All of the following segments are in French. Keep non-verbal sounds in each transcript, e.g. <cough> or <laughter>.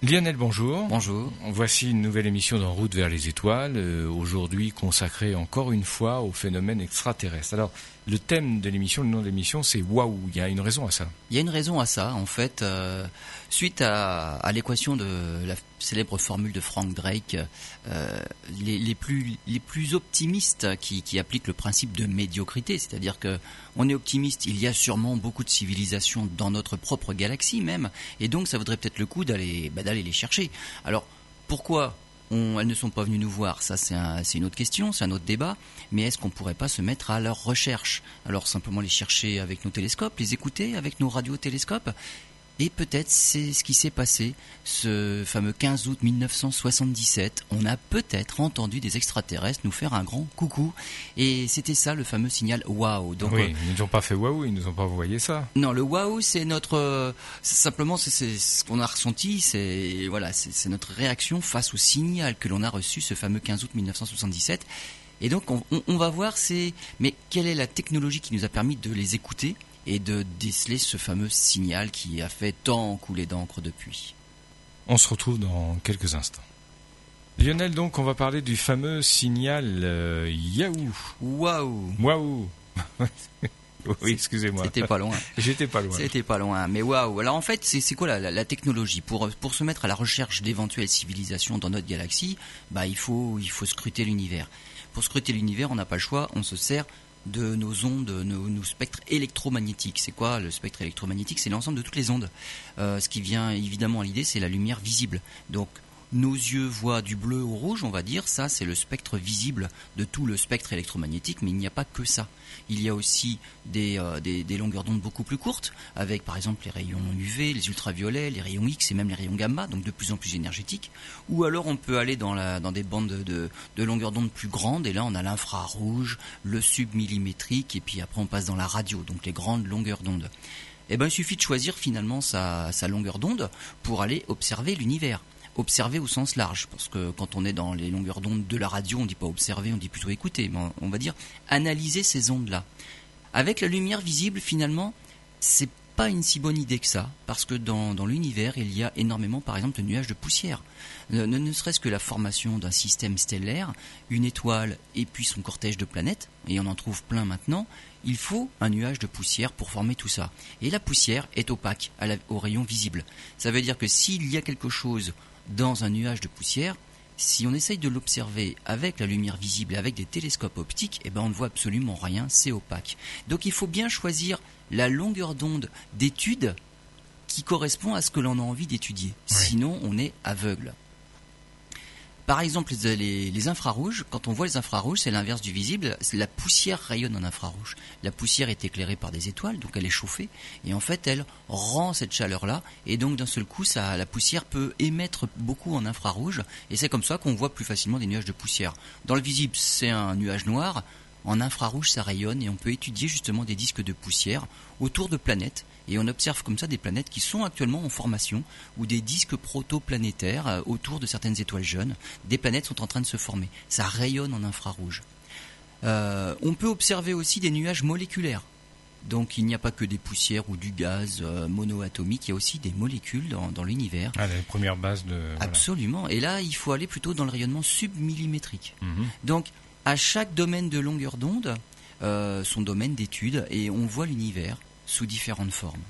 Lionel, bonjour. Bonjour. Voici une nouvelle émission d'En route vers les étoiles, euh, aujourd'hui consacrée encore une fois au phénomène extraterrestre. Alors, le thème de l'émission, le nom de l'émission, c'est Waouh. Il y a une raison à ça. Il y a une raison à ça, en fait. Euh, suite à, l'équation de la célèbre formule de Frank Drake, euh, les, plus, les plus optimistes qui, qui appliquent le principe de médiocrité, c'est-à-dire que on est optimiste, il y a sûrement beaucoup de civilisations dans notre propre galaxie même, et donc ça vaudrait peut-être le coup d'aller bah, d'aller les chercher. Alors pourquoi elles ne sont pas venues nous voir, ça c'est une autre question, c'est un autre débat, mais est-ce qu'on pourrait pas se mettre à leur recherche? Alors simplement les chercher avec nos télescopes, les écouter avec nos radiotélescopes et peut-être c'est ce qui s'est passé ce fameux 15 août 1977. On a peut-être entendu des extraterrestres nous faire un grand coucou. Et c'était ça le fameux signal waouh. Donc, oui, euh, ils nous ont pas fait waouh, ils nous ont pas envoyé ça. Non, le waouh, c'est notre. Euh, simplement, c'est ce qu'on a ressenti. C'est voilà, c'est notre réaction face au signal que l'on a reçu ce fameux 15 août 1977. Et donc, on, on va voir, c'est. Mais quelle est la technologie qui nous a permis de les écouter? Et de déceler ce fameux signal qui a fait tant couler d'encre depuis. On se retrouve dans quelques instants. Lionel, donc, on va parler du fameux signal euh, Yahoo. Waouh Waouh <laughs> Oui, excusez-moi. C'était pas loin. <laughs> J'étais pas loin. C'était pas loin. Mais waouh Alors en fait, c'est quoi la, la, technologie? Pour, pour se mettre à la recherche d'éventuelles civilisations dans notre galaxie, bah, il, faut, il faut scruter l'univers. Pour scruter l'univers, on n'a pas le choix, on se sert de nos ondes, nos, nos spectres électromagnétiques. C'est quoi le spectre électromagnétique? C'est l'ensemble de toutes les ondes. Euh, ce qui vient évidemment à l'idée, c'est la lumière visible. Donc nos yeux voient du bleu au rouge, on va dire, ça c'est le spectre visible de tout le spectre électromagnétique, mais il n'y a pas que ça. Il y a aussi euh, des, des, longueurs d'onde beaucoup plus courtes, avec par exemple les rayons UV, les ultraviolets, les rayons X et même les rayons gamma, donc de plus en plus énergétiques. Ou alors on peut aller dans, des bandes de, de longueur d'onde plus grandes, et là on a l'infrarouge, le submillimétrique, et puis après on passe dans la radio, donc les grandes longueurs d'onde. Eh ben, il suffit de choisir finalement sa longueur d'onde pour aller observer l'univers observer au sens large, parce que quand on est dans les longueurs d'onde de la radio, on ne dit pas observer, on dit plutôt écouter, on va dire analyser ces ondes-là. Avec la lumière visible, finalement, c'est pas une si bonne idée que ça, parce que dans, l'univers, il y a énormément, par exemple, de nuages de poussière. Ne, serait-ce que la formation d'un système stellaire, une étoile et puis son cortège de planètes, et on en trouve plein maintenant, il faut un nuage de poussière pour former tout ça. Et la poussière est opaque à au rayon visible. Ça veut dire que s'il y a quelque chose dans un nuage de poussière, si on essaye de l'observer avec la lumière visible, avec des télescopes optiques, eh ben on ne voit absolument rien, c'est opaque. Donc il faut bien choisir la longueur d'onde d'étude qui correspond à ce que l'on a envie d'étudier. Sinon, on est aveugle. Par exemple, les, infrarouges, quand on voit les infrarouges, c'est l'inverse du visible. La poussière rayonne en infrarouge. La poussière est éclairée par des étoiles, donc elle est chauffée, et en fait, elle rend cette chaleur-là, et donc d'un seul coup, ça, la poussière peut émettre beaucoup en infrarouge, et c'est comme ça qu'on voit plus facilement des nuages de poussière. Dans le visible, c'est un nuage noir. En infrarouge, ça rayonne, et on peut étudier justement des disques de poussière autour de planètes et on observe comme ça des planètes qui sont actuellement en formation ou des disques protoplanétaires euh, autour de certaines étoiles jeunes. Des planètes sont en train de se former. Ça rayonne en infrarouge. Euh, on peut observer aussi des nuages moléculaires. Donc il n'y a pas que des poussières ou du gaz euh, monoatomique, il y a aussi des molécules dans, l'univers. Ah, les premières bases de... Absolument. Et là, il faut aller plutôt dans le rayonnement submillimétrique. Mhm. Donc à chaque domaine de longueur d'onde, son domaine d'étude, et on voit l'univers sous différentes formes.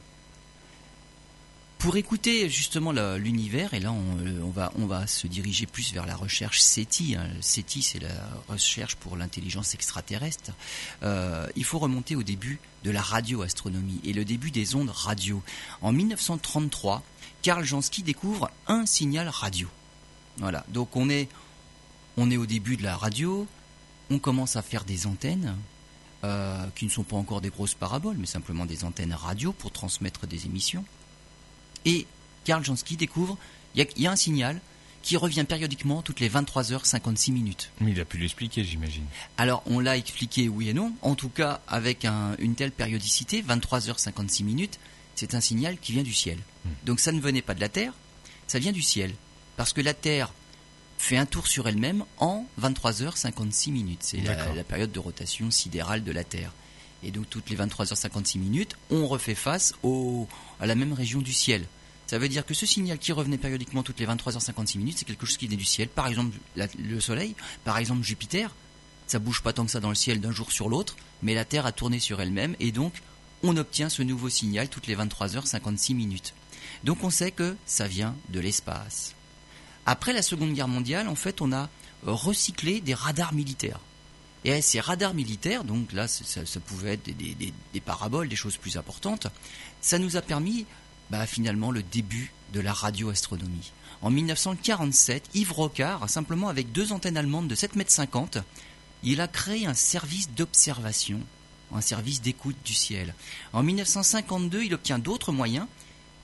Pour écouter justement l'univers, et là euh, on, va, on va se diriger plus vers la recherche SETI, hein. SETI c'est la recherche pour l'intelligence extraterrestre, euh, il faut remonter au début de la radioastronomie et le début des ondes radio. En 1933, Karl Jansky découvre un signal radio. Voilà, donc on est, on est au début de la radio, on commence à faire des antennes, euh, qui ne sont pas encore des grosses paraboles, mais simplement des antennes radio pour transmettre des émissions. Et Karl Jansky découvre il y, a un signal qui revient périodiquement toutes les 23h56 minutes. Mais il a pu l'expliquer, j'imagine. Alors, on l'a expliqué oui et non. En tout cas, avec une telle périodicité, 23h56 minutes, c'est un signal qui vient du ciel. Hmm. Donc, ça ne venait pas de la Terre, ça vient du ciel. Parce que la Terre fait un tour sur elle-même en 23h56 minutes. C'est la, période de rotation sidérale de la Terre. Et donc toutes les 23h56 minutes, on refait face au, à la même région du ciel. Ça veut dire que ce signal qui revenait périodiquement toutes les 23h56 minutes, c'est quelque chose qui venait du ciel. Par exemple, le Soleil, par exemple Jupiter, ça bouge pas tant que ça dans le ciel d'un jour sur l'autre, mais la Terre a tourné sur elle-même et donc on obtient ce nouveau signal toutes les 23h56 minutes. Donc on sait que ça vient de l'espace. Après la Seconde Guerre mondiale, en fait, on a recyclé des radars militaires. Et ces radars militaires, donc là, ça, pouvait être des, paraboles, des choses plus importantes, ça nous a permis bah, finalement le début de la radioastronomie. En 1947, Yves Rocard, simplement avec deux antennes allemandes de 7,50 m, il a créé un service d'observation, un service d'écoute du ciel. En 1952, il obtient d'autres moyens,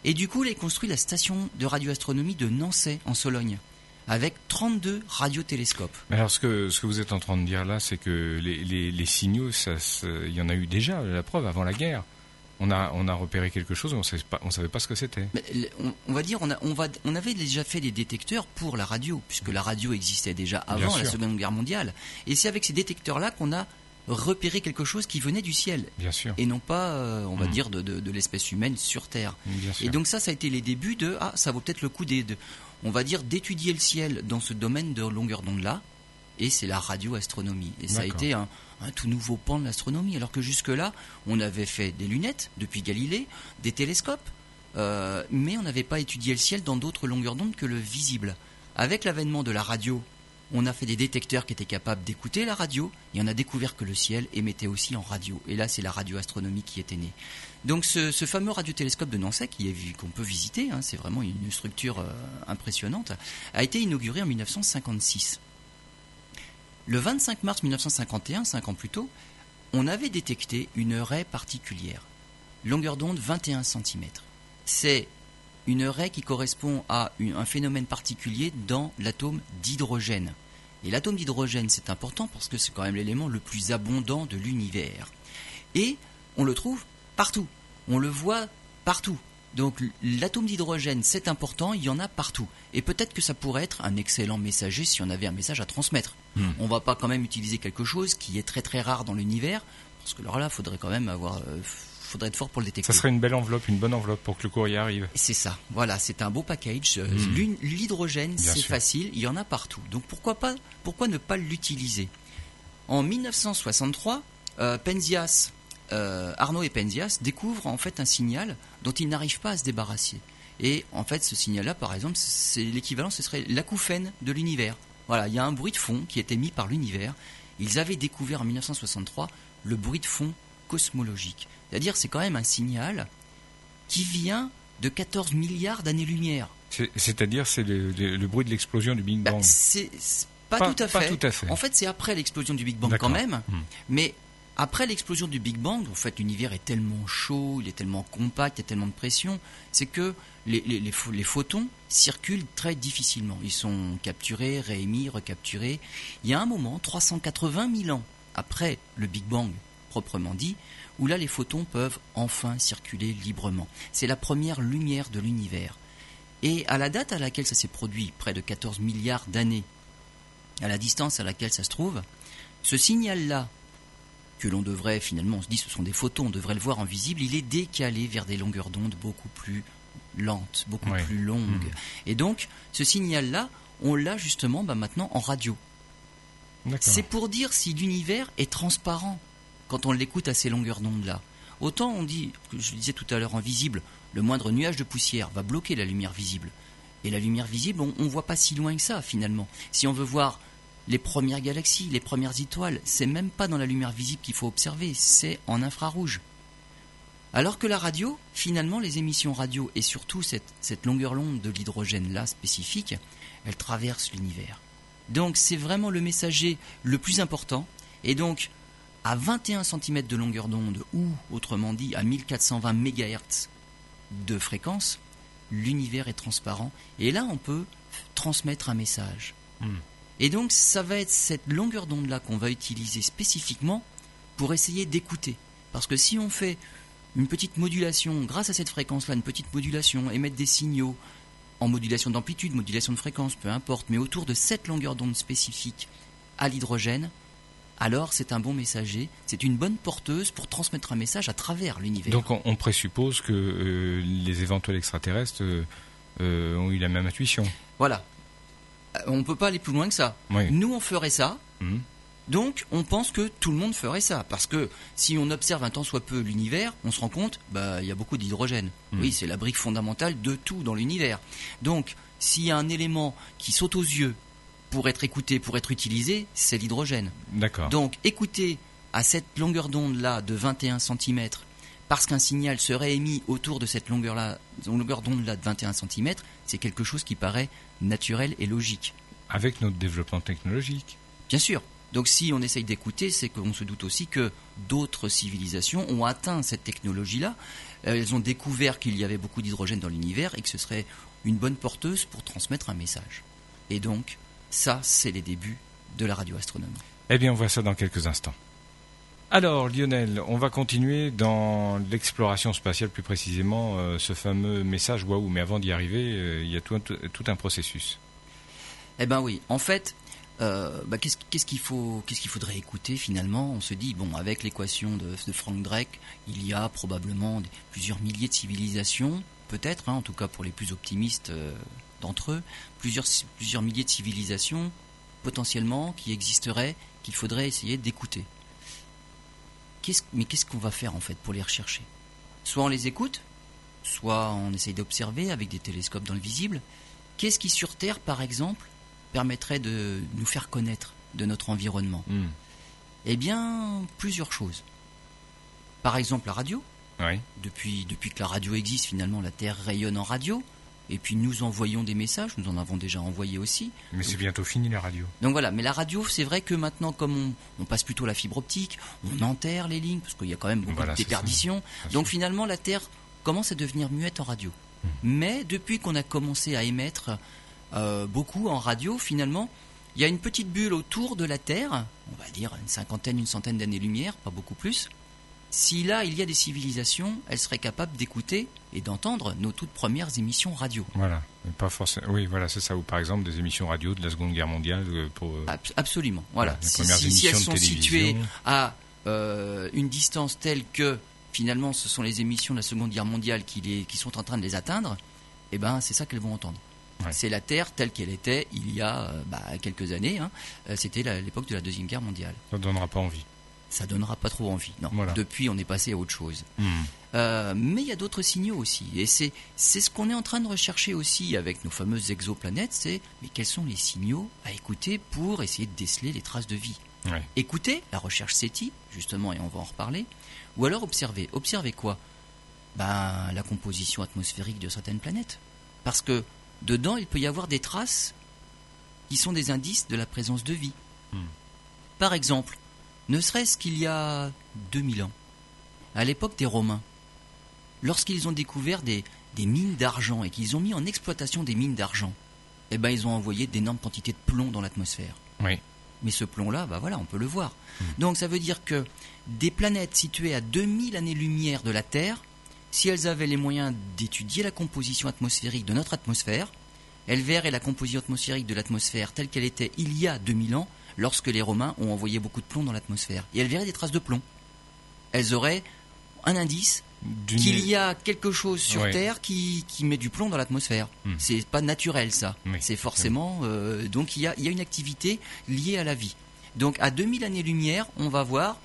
et du coup, il a construit la station de radioastronomie de Nancy, en Sologne avec 32 radiotélescopes. Alors ce que, ce que vous êtes en train de dire là, c'est que les, les, signaux, il y en a eu déjà, la preuve, avant la guerre. On a, on a repéré quelque chose, on ne savait pas ce que c'était. On, va dire, on, a, on, va, on avait déjà fait des détecteurs pour la radio, puisque la radio existait déjà avant la Seconde Guerre mondiale. Et c'est avec ces détecteurs-là qu'on a repéré quelque chose qui venait du ciel. Bien sûr. Et non pas, euh, on va mmh. dire, de, de, l'espèce humaine sur Terre. Et donc ça, ça a été les débuts de, ah, ça vaut peut-être le coup des, de, on va dire, d'étudier le ciel dans ce domaine de longueur d'onde-là, et c'est la radioastronomie. Et ça a été un, tout nouveau pan de l'astronomie, alors que jusque-là, on avait fait des lunettes depuis Galilée, des télescopes, euh, mais on n'avait pas étudié le ciel dans d'autres longueurs d'onde que le visible. Avec l'avènement de la radio, on a fait des détecteurs qui étaient capables d'écouter la radio, et on a découvert que le ciel émettait aussi en radio. Et là, c'est la radioastronomie qui était née. Donc ce, fameux radiotélescope de Nancy, qu'on peut visiter, hein, c'est vraiment une structure euh, impressionnante, a été inauguré en 1956. Le 25 mars 1951, cinq ans plus tôt, on avait détecté une raie particulière, longueur d'onde 21 cm. C'est une raie qui correspond à un phénomène particulier dans l'atome d'hydrogène. Et l'atome d'hydrogène, c'est important parce que c'est quand même l'élément le plus abondant de l'univers. Et on le trouve partout. On le voit partout. Donc l'atome d'hydrogène, c'est important, il y en a partout. Et peut-être que ça pourrait être un excellent messager si on avait un message à transmettre. Hmm. On ne va pas quand même utiliser quelque chose qui est très très rare dans l'univers, parce que alors là, il faudrait quand même avoir... Euh, faudrait être fort pour le détecter. Ça serait une belle enveloppe, une bonne enveloppe pour que le courrier arrive. C'est ça. Voilà, c'est un beau package. Euh, hmm. L'hydrogène, c'est facile, il y en a partout. Donc pourquoi pas Pourquoi ne pas l'utiliser? En 1963, euh, Penzias, euh, Arnaud et Penzias découvrent en fait un signal dont ils n'arrivent pas à se débarrasser. Et en fait, ce signal-là, par exemple, c'est l'équivalent, ce serait l'acouphène de l'univers. Voilà, il y a un bruit de fond qui est émis par l'univers. Ils avaient découvert en 1963 le bruit de fond cosmologique. C'est-à-dire, c'est quand même un signal qui vient de 14 milliards d'années-lumière. C'est-à-dire, c'est le, bruit de l'explosion du Big bah, Bang. c'est pas, tout à fait. En fait, c'est après l'explosion du Big Bang quand même. Hmm. Mais après l'explosion du Big Bang, en fait, l'univers est tellement chaud, il est tellement compact, il y a tellement de pression, c'est que les, les, photons circulent très difficilement. Ils sont capturés, réémis, recapturés. Il y a un moment, 380 000 ans après le Big Bang proprement dit, où là les photons peuvent enfin circuler librement. C'est la première lumière de l'univers. Et à la date à laquelle ça s'est produit, près de 14 milliards d'années, à la distance à laquelle ça se trouve, ce signal-là, que l'on devrait finalement, on se dit ce sont des photons, on devrait le voir en visible, il est décalé vers des longueurs d'onde beaucoup plus lentes, beaucoup plus longues. Hmm. Et donc, ce signal-là, on l'a justement bah, maintenant en radio. C'est pour dire si l'univers est transparent quand on l'écoute à ces longueurs d'onde-là. Autant on dit, je le disais tout à l'heure, en visible, le moindre nuage de poussière va bloquer la lumière visible. Et la lumière visible, on ne voit pas si loin que ça finalement. Si on veut voir les premières galaxies, les premières étoiles, c'est même pas dans la lumière visible qu'il faut observer, c'est en infrarouge. Alors que la radio, finalement, les émissions radio et surtout cette, longueur longue de l'hydrogène là spécifique, elle traverse l'univers. Donc c'est vraiment le messager le plus important. Et donc, à 21 cm de longueur d'onde, ou autrement dit à 1420 MHz de fréquence, l'univers est transparent. Et là, on peut transmettre un message. Hmm. Et donc, ça va être cette longueur d'onde-là qu'on va utiliser spécifiquement pour essayer d'écouter. Parce que si on fait une petite modulation, grâce à cette fréquence-là, une petite modulation, émettre des signaux en modulation d'amplitude, modulation de fréquence, peu importe, mais autour de cette longueur d'onde spécifique à l'hydrogène, alors c'est un bon messager, c'est une bonne porteuse pour transmettre un message à travers l'univers. Donc on, on présuppose que euh, les éventuels extraterrestres euh, euh, ont eu la même intuition. Voilà. On ne peut pas aller plus loin que ça. Oui. Nous, on ferait ça, Mhm. donc on pense que tout le monde ferait ça. Parce que si on observe un tant soit peu l'univers, on se rend compte, bah, il y a beaucoup d'hydrogène. Mhm. Oui, c'est la brique fondamentale de tout dans l'univers. Donc, s'il y a un élément qui saute aux yeux pour être écouté, pour être utilisé, c'est l'hydrogène. D'accord. Donc, écouter à cette longueur d'onde-là de 21 cm, parce qu'un signal serait émis autour de cette longueur-là, longueur d'onde-là de 21 cm, c'est quelque chose qui paraît naturel et logique. Avec notre développement technologique. Bien sûr. Donc si on essaye d'écouter, c'est qu'on se doute aussi que d'autres civilisations ont atteint cette technologie-là. Euh, Elles ont découvert qu'il y avait beaucoup d'hydrogène dans l'univers et que ce serait une bonne porteuse pour transmettre un message. Et donc, ça, c'est les débuts de la radioastronomie. Eh bien, on voit ça dans quelques instants. Alors, Lionel, on va continuer dans l'exploration spatiale, plus précisément euh, ce fameux message waouh. Mais avant d'y arriver, euh, il y a tout un, tout un processus. Eh ben oui, en fait, euh, bah, qu'est-ce qu'il faut, qu'est-ce qu'il faudrait écouter finalement? On se dit bon, avec l'équation de, de Frank Drake, il y a probablement plusieurs milliers de civilisations, peut-être, hein, en tout cas pour les plus optimistes d'entre eux, plusieurs plusieurs milliers de civilisations potentiellement qui existeraient, qu'il faudrait essayer d'écouter. Qu'est-ce- mais qu'est-ce qu'on va faire en fait pour les rechercher? Soit on les écoute, soit on essaye d'observer avec des télescopes dans le visible. Qu'est-ce qui sur Terre, par exemple, permettrait de nous faire connaître de notre environnement? Hmm. Eh bien, plusieurs choses. Par exemple, la radio. Oui. Depuis, depuis que la radio existe, finalement, la Terre rayonne en radio. Et puis nous envoyons des messages, nous en avons déjà envoyé aussi. Mais c'est bientôt fini la radio. Donc voilà, mais la radio, c'est vrai que maintenant, comme on, on passe plutôt la fibre optique, on enterre les lignes, parce qu'il y a quand même beaucoup Voilà, de déperditions. Donc finalement, la Terre commence à devenir muette en radio. Hmm. Mais depuis qu'on a commencé à émettre euh, beaucoup en radio, finalement, il y a une petite bulle autour de la Terre, on va dire une cinquantaine, une centaine d'années-lumière, pas beaucoup plus. Si là, il y a des civilisations, elles seraient capables d'écouter et d'entendre nos toutes premières émissions radio. Voilà. Mais pas forcément. Oui, voilà, c'est ça. Ou par exemple des émissions radio de la Seconde Guerre mondiale euh, pour. euh, Abs- absolument. Voilà. Les si, si- si elles sont situées à euh, une distance telle que finalement ce sont les émissions de la Seconde Guerre mondiale qui, les, qui sont en train de les atteindre, eh ben c'est ça qu'elles vont entendre. Ouais. C'est la Terre telle qu'elle était il y a bah, quelques années. hein. C'était l'époque de la Deuxième Guerre mondiale. Ça donnera pas envie. Ça donnera pas trop envie. Non. Voilà. Depuis, on est passé à autre chose. Hmm. Euh, mais il y a d'autres signaux aussi. Et c'est, c'est ce qu'on est en train de rechercher aussi avec nos fameuses exoplanètes. C'est mais quels sont les signaux à écouter pour essayer de déceler les traces de vie Ouais. Écouter la recherche SETI, justement, et on va en reparler. Ou alors observer. Observer quoi? Ben, La composition atmosphérique de certaines planètes. Parce que dedans, il peut y avoir des traces qui sont des indices de la présence de vie. Hmm. Par exemple, ne serait-ce qu'il y a 2000 ans, à l'époque des Romains, lorsqu'ils ont découvert des, des mines d'argent et qu'ils ont mis en exploitation des mines d'argent, eh ben ils ont envoyé d'énormes quantités de plomb dans l'atmosphère. Oui. Mais ce plomb-là, bah voilà, on peut le voir. Mm. Donc ça veut dire que des planètes situées à 2000 années-lumière de la Terre, si elles avaient les moyens d'étudier la composition atmosphérique de notre atmosphère, elles verraient la composition atmosphérique de l'atmosphère telle qu'elle était il y a 2000 ans, lorsque les Romains ont envoyé beaucoup de plomb dans l'atmosphère. Et elles verraient des traces de plomb. Elles auraient un indice qu'il y a quelque chose sur Ouais. Terre qui, qui met du plomb dans l'atmosphère. Hmm. C'est pas naturel ça. Oui. C'est forcément euh, donc il y a, il y a une activité liée à la vie. Donc à 2000 années-lumière, on va voir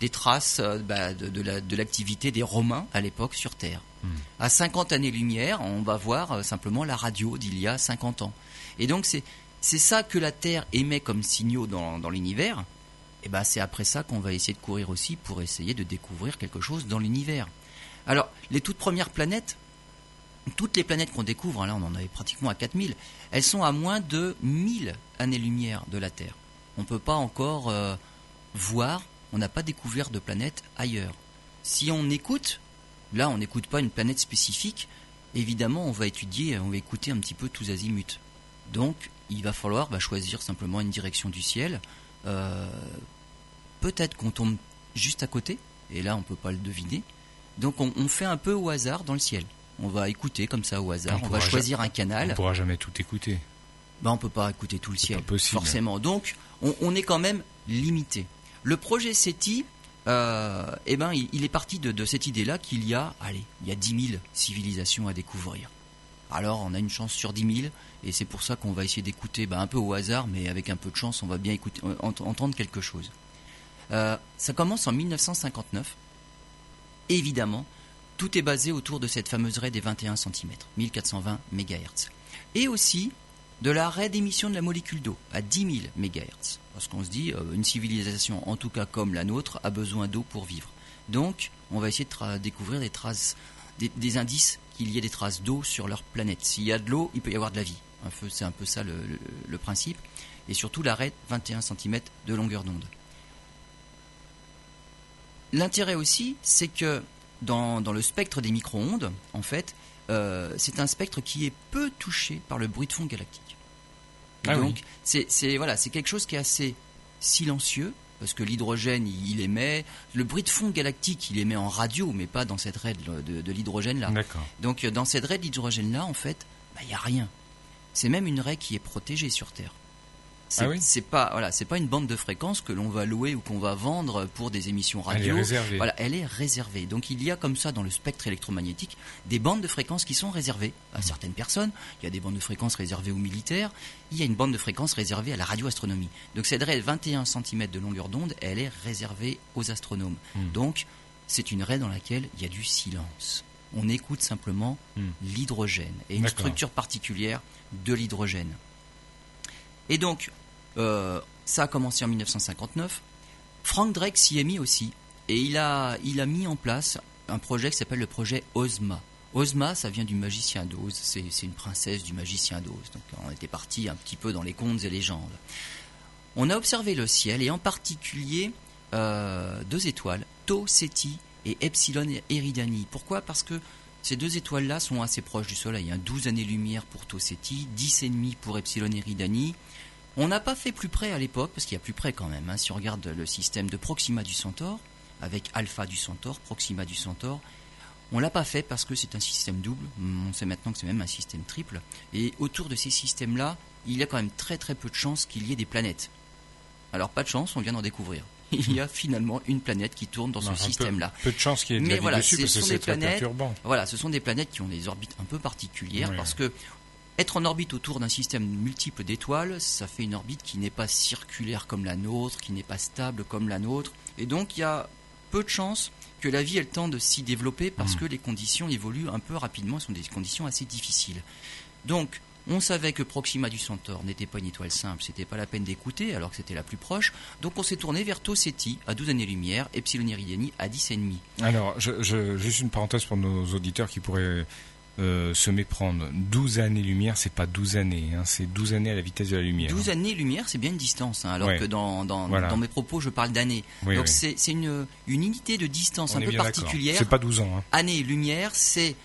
des traces euh, bah, de, de la- de l'activité des Romains à l'époque sur Terre. Hmm. À 50 années-lumière, on va voir euh, simplement la radio d'il y a 50 ans. Et donc c'est c'est ça que la Terre émet comme signaux dans, l'univers. Et ben c'est après ça qu'on va essayer de courir aussi pour essayer de découvrir quelque chose dans l'univers. Alors, les toutes premières planètes, toutes les planètes qu'on découvre, hein, là on en avait pratiquement à 4000, elles sont à moins de 1000 années-lumière de la Terre. On ne peut pas encore euh, voir, on n'a pas découvert de planète ailleurs. Si on écoute, là on n'écoute pas une planète spécifique, évidemment on va étudier, on va écouter un petit peu tous azimuts. Donc il va falloir bah, choisir simplement une direction du ciel. Euh, Peut-être qu'on tombe juste à côté, et là on peut pas le deviner. Donc on, on fait un peu au hasard dans le ciel. On va écouter comme ça au hasard. On On, va choisir un On canal. ne pourra jamais tout écouter. Ben, on peut pas écouter tout le ciel, pas possible. forcément. Donc on, on est quand même limité. Le projet SETI, euh, eh ben, il, est parti de, cette idée-là qu'il y a, allez, il y a 10 000 civilisations à découvrir. Alors, on a une chance sur 10 000, et c'est pour ça qu'on va essayer d'écouter ben, un peu au hasard, mais avec un peu de chance, on va bien écouter, entendre quelque chose. Euh, ça commence en 1959. Évidemment, tout est basé autour de cette fameuse raie des 21 cm, 1420 MHz. Et aussi de l'arrêt d'émission de la molécule d'eau à 10 000 MHz. Parce qu'on se dit, euh, une civilisation, en tout cas comme la nôtre, a besoin d'eau pour vivre. Donc, on va essayer de découvrir des traces, des, indices qu'il y ait des traces d'eau sur leur planète. S'il y a de l'eau, il peut y avoir de la vie. C'est un peu ça le, principe. Et surtout l'arrêt 21 cm de longueur d'onde. L'intérêt aussi, c'est que dans, le spectre des micro-ondes, en fait, euh, c'est un spectre qui est peu touché par le bruit de fond galactique. Ah donc, c'est voilà, c'est quelque chose qui est assez silencieux parce que l'hydrogène, il, émet le bruit de fond galactique, il émet en radio, mais pas dans cette raie de, l'hydrogène là. Donc, dans cette raie d'hydrogène là, en fait, bah, il n'y a rien. C'est même une raie qui est protégée sur Terre. Ah c'est pas voilà, c'est pas une bande de fréquences que l'on va louer ou qu'on va vendre pour des émissions radio. Elle est réservée. Voilà, elle est réservée. Donc il y a comme ça dans le spectre électromagnétique des bandes de fréquences qui sont réservées à mmh. certaines personnes. Il y a des bandes de fréquences réservées aux militaires. Il y a une bande de fréquences réservée à la radioastronomie. Donc cette raie de 21 cm de longueur d'onde, elle est réservée aux astronomes. Mmh. Donc c'est une raie dans laquelle il y a du silence. On écoute simplement mmh. l'hydrogène et une structure particulière de l'hydrogène. Et donc, euh, ça a commencé en 1959. Frank Drake s'y est mis aussi. Et il a, il a mis en place un projet qui s'appelle le projet Ozma. Ozma, ça vient du magicien d'Oz. C'est, une princesse du magicien d'Oz. Donc on était parti un petit peu dans les contes et légendes. On a observé le ciel et en particulier euh, deux étoiles, Tau Ceti et Epsilon Eridani. Pourquoi? Parce que ces deux étoiles-là sont assez proches du Soleil. Hein. 12 années-lumière pour Tau Ceti, 10,5 pour Epsilon Eridani. On n'a pas fait plus près à l'époque, parce qu'il y a plus près quand même. Hein. si on regarde le système de Proxima du Centaure, avec Alpha du Centaure, Proxima du Centaure, on l'a pas fait parce que c'est un système double. On sait maintenant que c'est même un système triple. Et autour de ces systèmes-là, il y a quand même très très peu de chances qu'il y ait des planètes. Alors pas de chance, on vient d'en découvrir. <laughs> Il y a finalement une planète qui tourne dans ce système-là. Peu, de chance qu'il y ait de la voilà, dessus parce que c'est très perturbant. Voilà, ce sont des planètes qui ont des orbites un peu particulières parce que être en orbite autour d'un système multiple d'étoiles, ça fait une orbite qui n'est pas circulaire comme la nôtre, qui n'est pas stable comme la nôtre. Et donc il y a peu de chances que la vie ait le temps de s'y développer parce mmh. que les conditions évoluent un peu rapidement, ce sont des conditions assez difficiles. Donc, on savait que Proxima du Centaure n'était pas une étoile simple, c'était pas la peine d'écouter alors que c'était la plus proche. Donc on s'est tourné vers Tau Ceti à 12 années-lumière, Epsilon Eridani à 10,5. Alors, juste une parenthèse pour nos auditeurs qui pourraient euh, se méprendre. 12 années-lumière, c'est pas 12 années, hein, c'est 12 années à la vitesse de la lumière. 12 hein. années-lumière, c'est bien une distance, hein, alors que dans, dans, mes propos, je parle d'années. Donc c'est une, une unité de distance un peu particulière. C'est pas 12 ans. Année-lumière, c'est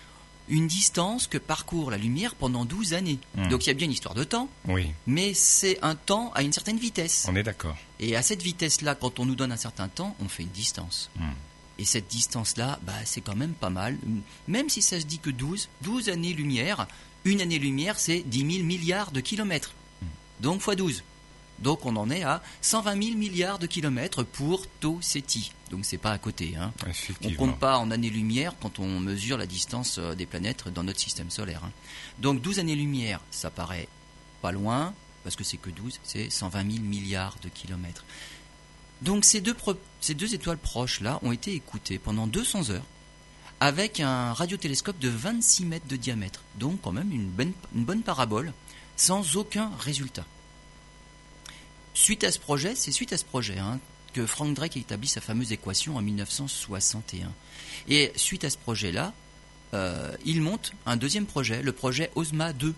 une distance que parcourt la lumière pendant 12 années. Hmm. Donc il y a bien une histoire de temps, oui. mais c'est un temps à une certaine vitesse. On est d'accord. Et à cette vitesse-là, quand on nous donne un certain temps, on fait une distance. Hmm. Et cette distance-là, bah, c'est quand même pas mal. Même si ça se dit que 12, 12 années-lumière, une année-lumière, c'est 10 000 milliards de kilomètres. Donc x 12. Donc on en est à 120 000 milliards de kilomètres pour Tau Ceti. Donc c'est pas à côté. Hein. On compte pas en années-lumière quand on mesure la distance euh, des planètes dans notre système solaire. Hein. Donc 12 années-lumière, ça paraît pas loin, parce que c'est que 12, c'est 120 000 milliards de kilomètres. Donc ces deux, ces deux étoiles proches-là ont été écoutées pendant 200 heures avec un radiotélescope de 26 mètres de diamètre. Donc quand même une bonne, une bonne parabole sans aucun résultat. Suite à ce projet, c'est suite à ce projet hein, que Frank Drake a établi sa fameuse équation en 1961. Et suite à ce projet-là, euh, il monte un deuxième projet, le projet OSMA 2.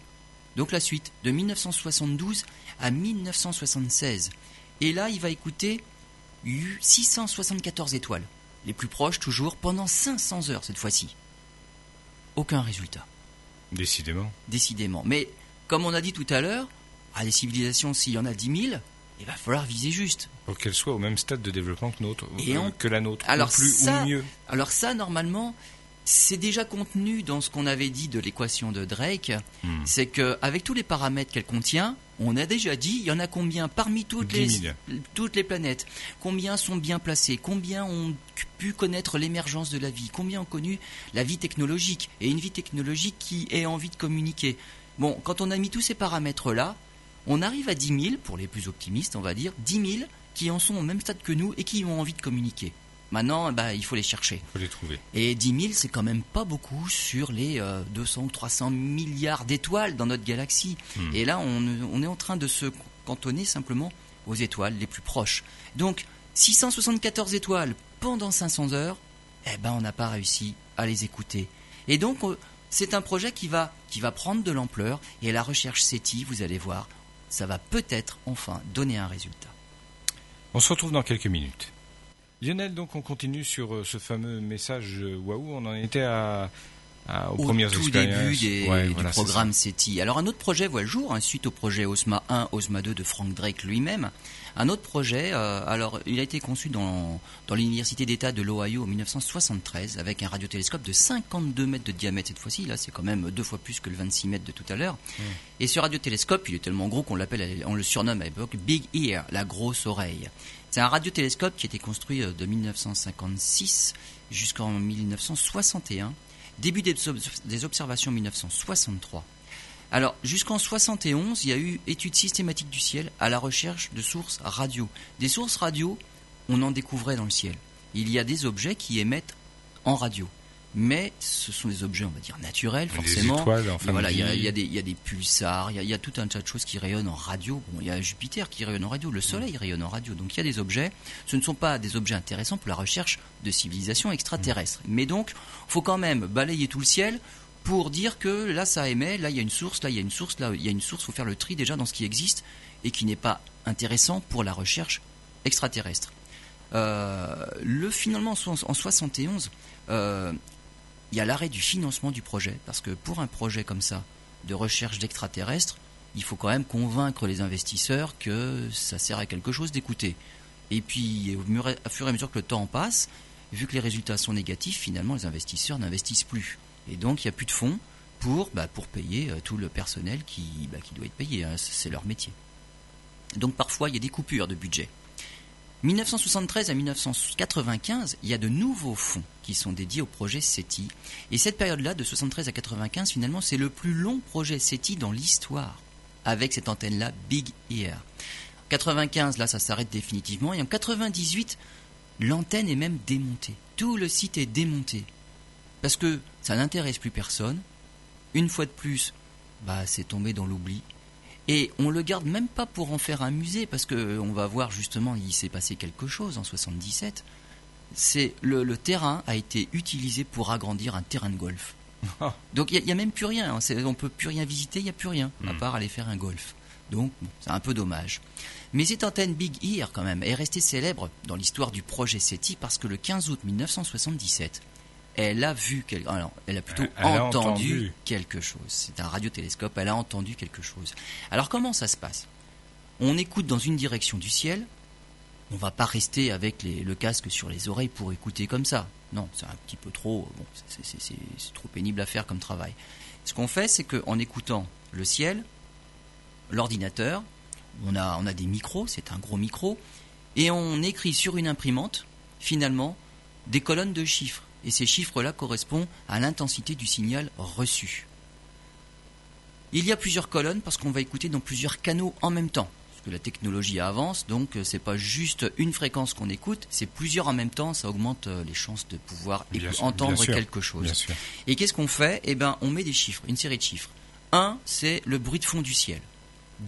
Donc la suite, de 1972 à 1976. Et là, il va écouter 674 étoiles, les plus proches toujours, pendant 500 heures cette fois-ci. Aucun résultat. Décidément. Décidément. Mais comme on a dit tout à l'heure, à des civilisations, s'il y en a 10 000, il va falloir viser juste. Pour qu'elles soient au même stade de développement que, notre, euh, que la nôtre, alors ou plus ou mieux. Alors ça, normalement, c'est déjà contenu dans ce qu'on avait dit de l'équation de Drake. Hmm. C'est qu'avec tous les paramètres qu'elle contient, On a déjà dit, il y en a combien parmi toutes les, toutes les planètes? Combien sont bien placés Combien ont pu connaître l'émergence de la vie? Combien ont connu la vie technologique? Et une vie technologique qui ait envie de communiquer. Bon, quand on a mis tous ces paramètres-là, on arrive à 10 000, pour les plus optimistes, on va dire, 10 000 qui en sont au même stade que nous et qui ont envie de communiquer. Maintenant, bah, il faut les chercher. Il faut les trouver. Et 10 000, c'est quand même pas beaucoup sur les 200 ou 300 milliards d'étoiles dans notre galaxie. Hmm. Et là, on, est en train de se cantonner simplement aux étoiles les plus proches. Donc, 674 étoiles pendant 500 heures, eh ben, on n'a pas réussi à les écouter. Et donc, c'est un projet qui va, qui va prendre de l'ampleur. Et la recherche SETI, vous allez voir, ça va peut-être enfin donner un résultat. On se retrouve dans quelques minutes. Lionel, donc on continue sur euh, ce fameux message euh, Waouh. On en était à, au tout début du programme SETI. Alors un autre projet voit le jour, hein, suite au projet OSMA 1, OSMA 2 de Frank Drake lui-même. Un autre projet, euh, alors il a été conçu dans, dans l'université d'État de l'Ohio en 1973 avec un radiotélescope de 52 mètres de diamètre cette fois-ci. Là, c'est quand même deux fois plus que le 26 mètres de tout à l'heure. Mmh. Et ce radiotélescope, il est tellement gros qu'on l'appelle, on le surnomme à l'époque Big Ear, la grosse oreille. C'est un radiotélescope qui a été construit euh, de 1956 jusqu'en 1961. Début des observations 1963. Alors, jusqu'en 71, il y a eu études systématiques du ciel à la recherche de sources radio. Des sources radio, on en découvrait dans le ciel. Il y a des objets qui émettent en radio mais ce sont des objets, on va dire, naturels, forcément. voilà, il y, a, des, pulsars, il y, a, tout un tas de choses qui rayonnent en radio. il y a Jupiter qui rayonne en radio, le Soleil rayonne en radio. Donc il y a des objets. Ce ne sont pas des objets intéressants pour la recherche de civilisation extraterrestre. Mm. Mais donc, faut quand même balayer tout le ciel pour dire que là ça émet, là il y a une source, là il y a une source, là il y a une source. Faut faire le tri déjà dans ce qui existe et qui n'est pas intéressant pour la recherche extraterrestre. Euh, le finalement en 71, euh, il y a l'arrêt du financement du projet, parce que pour un projet comme ça, de recherche d'extraterrestres, il faut quand même convaincre les investisseurs que ça sert à quelque chose d'écouter. Et puis, au fur et à mesure que le temps passe, vu que les résultats sont négatifs, finalement, les investisseurs n'investissent plus. Et donc, il n'y a plus de fonds pour, bah, payer euh, tout le personnel qui, bah, doit être payé. Hein, c'est leur métier. Donc, parfois, il y a des coupures de budget. 1973 à 1995, il y a de nouveaux fonds qui sont dédiés au projet SETI. Et cette période-là, de 73 à 95, finalement, c'est le plus long projet SETI dans l'histoire, avec cette antenne-là Big Ear. 95, là, ça s'arrête définitivement. Et en 98, l'antenne est même démontée. Tout le site est démonté. Parce que ça n'intéresse plus personne. Une fois de plus, bah, c'est tombé dans l'oubli. Et on le garde même pas pour en faire un musée, parce qu'on euh, va voir justement, il s'est passé quelque chose en 77. C'est le, terrain a été utilisé pour agrandir un terrain de golf. <laughs> Donc il n'y a, même plus rien. Hein. On peut plus rien visiter, il n'y a plus rien, à hmm. part aller faire un golf. Donc c'est un peu dommage. Mais cette antenne Big Ear, quand même, est restée célèbre dans l'histoire du projet SETI parce que le 15 août 1977, elle a vu, alors, elle a plutôt entendu, quelque chose. C'est un radiotélescope, elle a entendu quelque chose. Alors comment ça se passe? On écoute dans une direction du ciel, on va pas rester avec le casque sur les oreilles pour écouter comme ça. Non, c'est un petit peu trop, bon, c'est trop pénible à faire comme travail. Ce qu'on fait, c'est qu'en écoutant le ciel, l'ordinateur, on a, on a des micros, c'est un gros micro, et on écrit sur une imprimante, finalement, des colonnes de chiffres et ces chiffres-là correspondent à l'intensité du signal reçu. Il y a plusieurs colonnes parce qu'on va écouter dans plusieurs canaux en même temps. Parce que la technologie avance, donc euh, c'est pas juste une fréquence qu'on écoute, c'est plusieurs en même temps, ça augmente euh, les chances de pouvoir entendre quelque chose. Et qu'est-ce qu'on fait? Eh bien, on met des chiffres, une série de chiffres. 1, c'est le bruit de fond du ciel.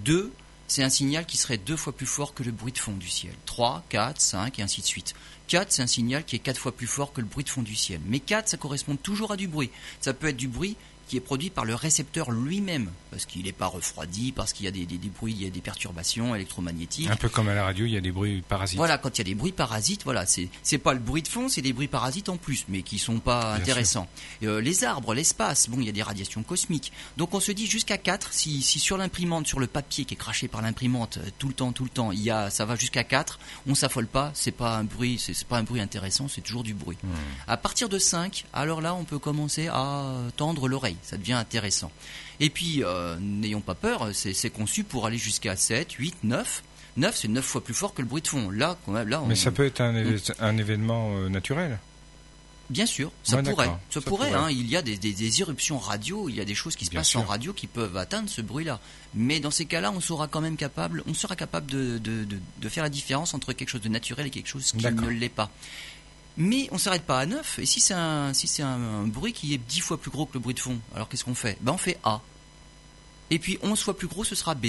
2, c'est un signal qui serait deux fois plus fort que le bruit de fond du ciel. 3, 4, 5 et ainsi de suite. 4, c'est un signal qui est quatre fois plus fort que le bruit de fond du ciel. Mais 4, ça correspond toujours à du bruit. Ça peut être du bruit qui est produit par le récepteur lui-même, parce qu'il n'est pas refroidi, parce qu'il y a des, bruits, il y a des perturbations électromagnétiques. Un peu comme à la radio, il y a des bruits parasites. Voilà, quand il y a des bruits parasites, voilà, c'est c'est pas le bruit de fond, c'est des bruits parasites en plus, mais qui sont pas intéressants. Euh, les arbres, l'espace, bon, il y a des radiations cosmiques. Donc on se dit jusqu'à 4, si, si sur l'imprimante, sur le papier qui est craché par l'imprimante euh, tout le temps, tout le temps, il y a, ça va jusqu'à 4, on s'affole pas, c'est pas un bruit, c'est pas un bruit intéressant, c'est toujours du bruit. Hmm. À partir de 5, alors là, on peut commencer à tendre l'oreille ça devient intéressant. Et puis, euh, n'ayons pas peur, c'est conçu pour aller jusqu'à 7, 8, 9. 9, c'est 9 fois plus fort que le bruit de fond. Là, quand même, là Mais ça peut être un, un événement euh, naturel Bien sûr, ça pourrait. Ça, pourrait. Hein. il y a des, irruptions radio, il y a des choses qui se passent en radio qui peuvent atteindre ce bruit-là. Mais dans ces cas-là, on sera quand même capable, on sera capable de, de, faire la différence entre quelque chose de naturel et quelque chose qui ne l'est pas. Mais on s'arrête pas à 9. Et si c'est un, si c'est un, bruit qui est 10 fois plus gros que le bruit de fond, alors qu'est-ce qu'on fait? Ben on fait A. Et puis 11 fois plus gros, ce sera B.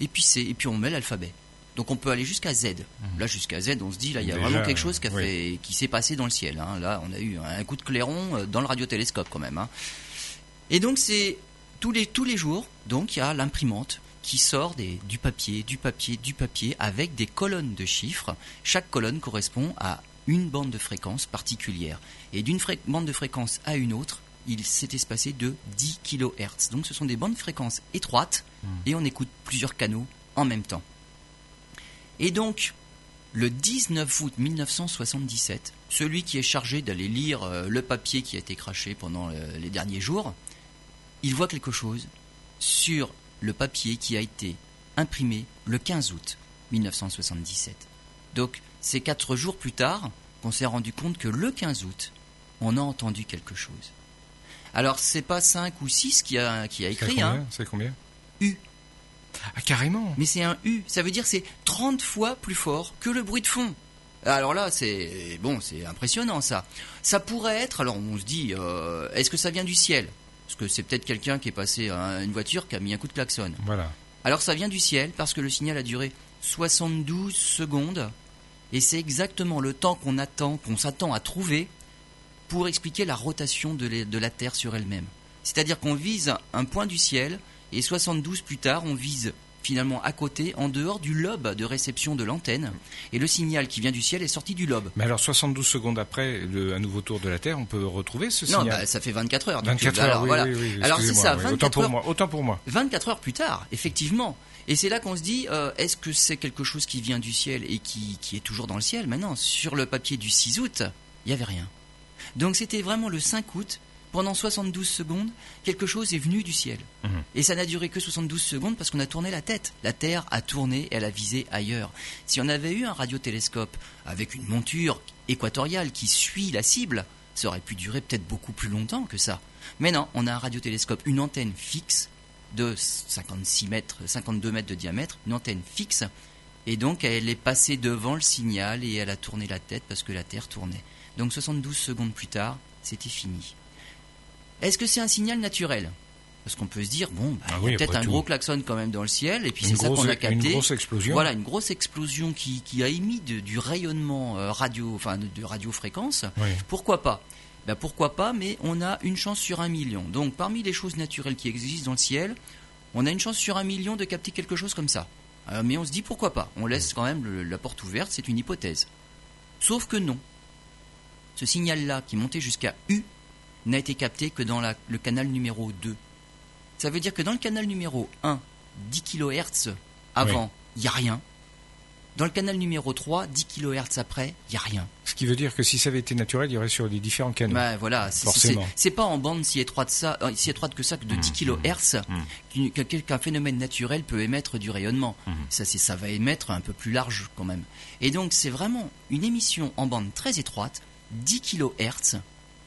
Et puis C. Et puis on met l'alphabet. Donc on peut aller jusqu'à Z. Mhm. Là jusqu'à Z, on se dit là il y a vraiment quelque chose qui, a fait, qui s'est passé dans le ciel. Hein. Là on a eu un coup de clairon euh, dans le radiotélescope quand même. Hein. Et donc c'est tous les tous les jours. Donc il y a l'imprimante qui sort des, du papier, du papier, du papier avec des colonnes de chiffres. Chaque colonne correspond à une bande de fréquence particulière. Et d'une bande de fréquence à une autre, il s'est espacé de 10 kHz. Donc ce sont des bandes de fréquence étroites hmm. et on écoute plusieurs canaux en même temps. Et donc, le 19 août 1977, celui qui est chargé d'aller lire euh, le papier qui a été craché pendant euh, les derniers jours, il voit quelque chose sur le papier qui a été imprimé le 15 août 1977. Donc, c'est quatre jours plus tard qu'on s'est rendu compte que le 15 août, on a entendu quelque chose. Alors, c'est pas 5 ou 6 qui a, qui a écrit. Hein. C'est combien U. Ah, carrément. Mais c'est un U. Ça veut dire c'est 30 fois plus fort que le bruit de fond. Alors là, c'est bon, c'est impressionnant ça. Ça pourrait être. Alors on se dit, euh, est-ce que ça vient du ciel? Parce que c'est peut-être quelqu'un qui est passé à une voiture qui a mis un coup de klaxon. Voilà. Alors ça vient du ciel parce que le signal a duré 72 secondes et c'est exactement le temps qu'on attend, qu'on s'attend à trouver pour expliquer la rotation de la Terre sur elle-même. C'est-à-dire qu'on vise un point du ciel et 72 plus tard, on vise finalement à côté, en dehors du lobe de réception de l'antenne. Et le signal qui vient du ciel est sorti du lobe. Mais alors 72 secondes après un nouveau tour de la Terre, on peut retrouver ce signal Non, bah, ça fait 24 heures. 24 heures, alors, oui, oui, alors c'est ça, 24 autant pour moi. Autant pour moi. 24 heures plus tard, effectivement. Et c'est là qu'on se dit, euh, est-ce que c'est quelque chose qui vient du ciel et qui, qui est toujours dans le ciel? Maintenant, sur le papier du 6 août, il n'y avait rien. Donc c'était vraiment le 5 août pendant 72 secondes, quelque chose est venu du ciel. Mhm. Et ça n'a duré que 72 secondes parce qu'on a tourné la tête. La Terre a tourné et elle a visé ailleurs. Si on avait eu un radiotélescope avec une monture équatoriale qui suit la cible, ça aurait pu durer peut-être beaucoup plus longtemps que ça. Mais non, on a un radiotélescope, une antenne fixe de 56 mètres, 52 mètres de diamètre, une antenne fixe. Et donc elle est passée devant le signal et elle a tourné la tête parce que la Terre tournait. Donc 72 secondes plus tard, c'était fini. Est-ce que c'est un signal naturel? Parce qu'on peut se dire, bon, bah, ah il y a peut-être un gros klaxon quand même dans le ciel, et puis c'est ça qu'on a capté. Une grosse explosion. Voilà, une grosse explosion qui, a émis du rayonnement euh, radio, enfin de, radiofréquence. Pourquoi pas? Ben, Pourquoi pas, mais on a une chance sur un million. Donc parmi les choses naturelles qui existent dans le ciel, on a une chance sur un million de capter quelque chose comme ça. Euh, mais on se dit pourquoi pas On laisse quand même la porte ouverte, c'est une hypothèse. Sauf que non. Ce signal-là qui montait jusqu'à U n'a été capté que dans le canal numéro 2. Ça veut dire que dans le canal numéro 1, 10 kHz avant, il n'y a rien. Dans le canal numéro 3, 10 kHz après, il n'y a rien. Ce qui veut dire que si ça avait été naturel, il y aurait sur les différents canaux. Bah, voilà, c'est pas en bande si étroite, ça, euh, si étroite que ça, que de 10 mmh, kHz, mmh. qu'un phénomène naturel peut émettre du rayonnement. Mmh. Ça, ça va émettre un peu plus large quand même. Et donc, c'est vraiment une émission en bande très étroite, 10 kHz,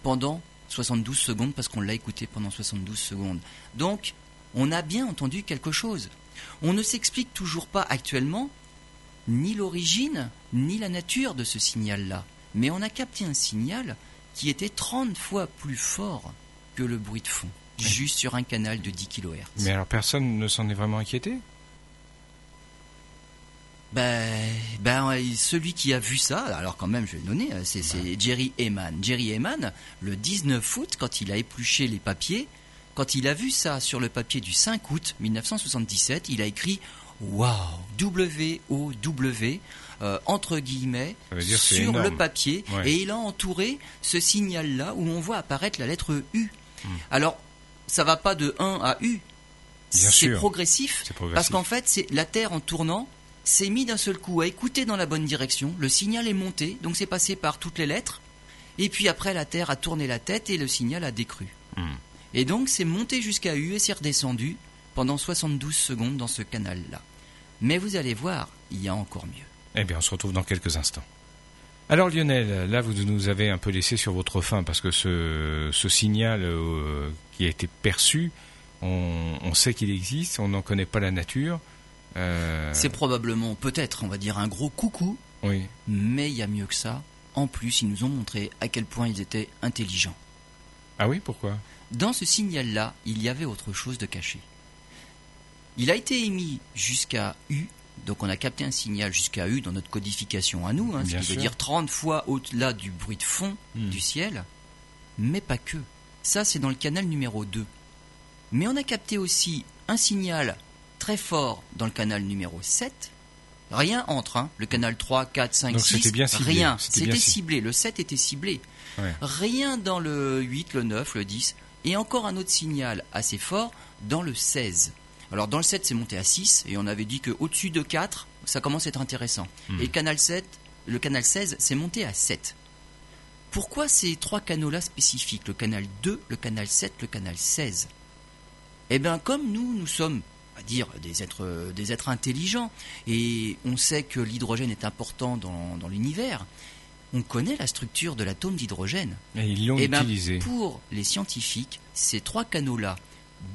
pendant 72 secondes parce qu'on l'a écouté pendant 72 secondes. Donc, on a bien entendu quelque chose. On ne s'explique toujours pas actuellement ni l'origine ni la nature de ce signal-là, mais on a capté un signal qui était 30 fois plus fort que le bruit de fond, juste sur un canal de 10 kHz. Mais alors personne ne s'en est vraiment inquiété? Ben, ben, celui qui a vu ça, alors quand même, je vais le donner, euh, c'est Jerry Eman. Jerry Eman, le 19 août, quand il a épluché les papiers, quand il a vu ça sur le papier du 5 août 1977, il a écrit Wow, W-O-W, euh, entre guillemets, sur le papier, et il a entouré ce signal-là où on voit apparaître la lettre U. Hmm. Alors, ça va pas de 1 à U, c'est progressif, progressif, parce qu'en fait, c'est la Terre en tournant s'est mis d'un seul coup à écouter dans la bonne direction, le signal est monté, donc c'est passé par toutes les lettres, et puis après la Terre a tourné la tête et le signal a décru. Hmm. Et donc c'est monté jusqu'à U et c'est redescendu pendant 72 secondes dans ce canal-là. Mais vous allez voir, il y a encore mieux. Eh bien, on se retrouve dans quelques instants. Alors Lionel, là vous nous avez un peu laissé sur votre faim parce que ce, signal euh, qui a été perçu, on, sait qu'il existe, on n'en connaît pas la nature. Euh, C'est probablement, peut-être, on va dire un gros coucou. Oui. Mais il y a mieux que ça. En plus, ils nous ont montré à quel point ils étaient intelligents. Ah oui, pourquoi? Dans ce signal-là, il y avait autre chose de caché. Il a été émis jusqu'à U donc on a capté un signal jusqu'à U dans notre codification à nous, hein, ce qui veut dire 30 fois au-delà du bruit de fond hmm. du ciel, mais pas que. Ça, c'est dans le canal numéro 2. Mais on a capté aussi un signal très fort dans le canal numéro 7. Rien entre, hein. le canal 3, 4, 5, 6, bien rien. C'était ciblé, le 7 était ciblé. Rien dans le 8, le 9, le 10, et encore un autre signal assez fort dans le 16. Alors dans le 7, c'est monté à 6 et on avait dit qu'au-dessus de 4, ça commence à être intéressant. Hmm. Et le canal 7, le canal 16, c'est monté à 7. Pourquoi ces trois canaux-là spécifiques, le canal 2, le canal 7, le canal 16 Eh bien, comme nous, nous sommes, à dire, des êtres, des êtres intelligents, et on sait que l'hydrogène est important dans, dans l'univers, on connaît la structure de l'atome d'hydrogène. Et ils l'ont eh ben, utilisé. pour les scientifiques, ces trois canaux-là,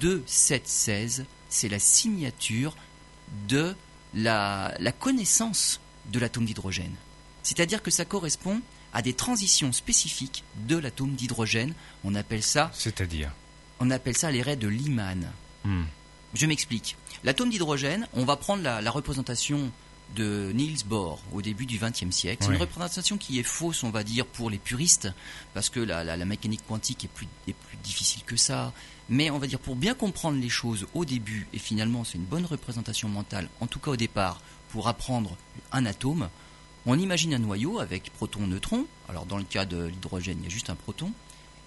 2, 7, 16, c'est la signature de la, connaissance de l'atome d'hydrogène. C'est-à-dire que ça correspond à des transitions spécifiques de l'atome d'hydrogène. On appelle ça. C'est-à-dire On appelle ça les raies de Lyman. Hmm. Je m'explique. L'atome d'hydrogène, on va prendre la, représentation de Niels Bohr au début du XXe siècle. C'est une représentation qui est fausse, on va dire, pour les puristes, parce que la, mécanique quantique est plus, est plus difficile que ça. Mais on va dire pour bien comprendre les choses au début, et finalement c'est une bonne représentation mentale, en tout cas au départ, pour apprendre un atome, on imagine un noyau avec proton-neutron, alors dans le cas de l'hydrogène il y a juste un proton,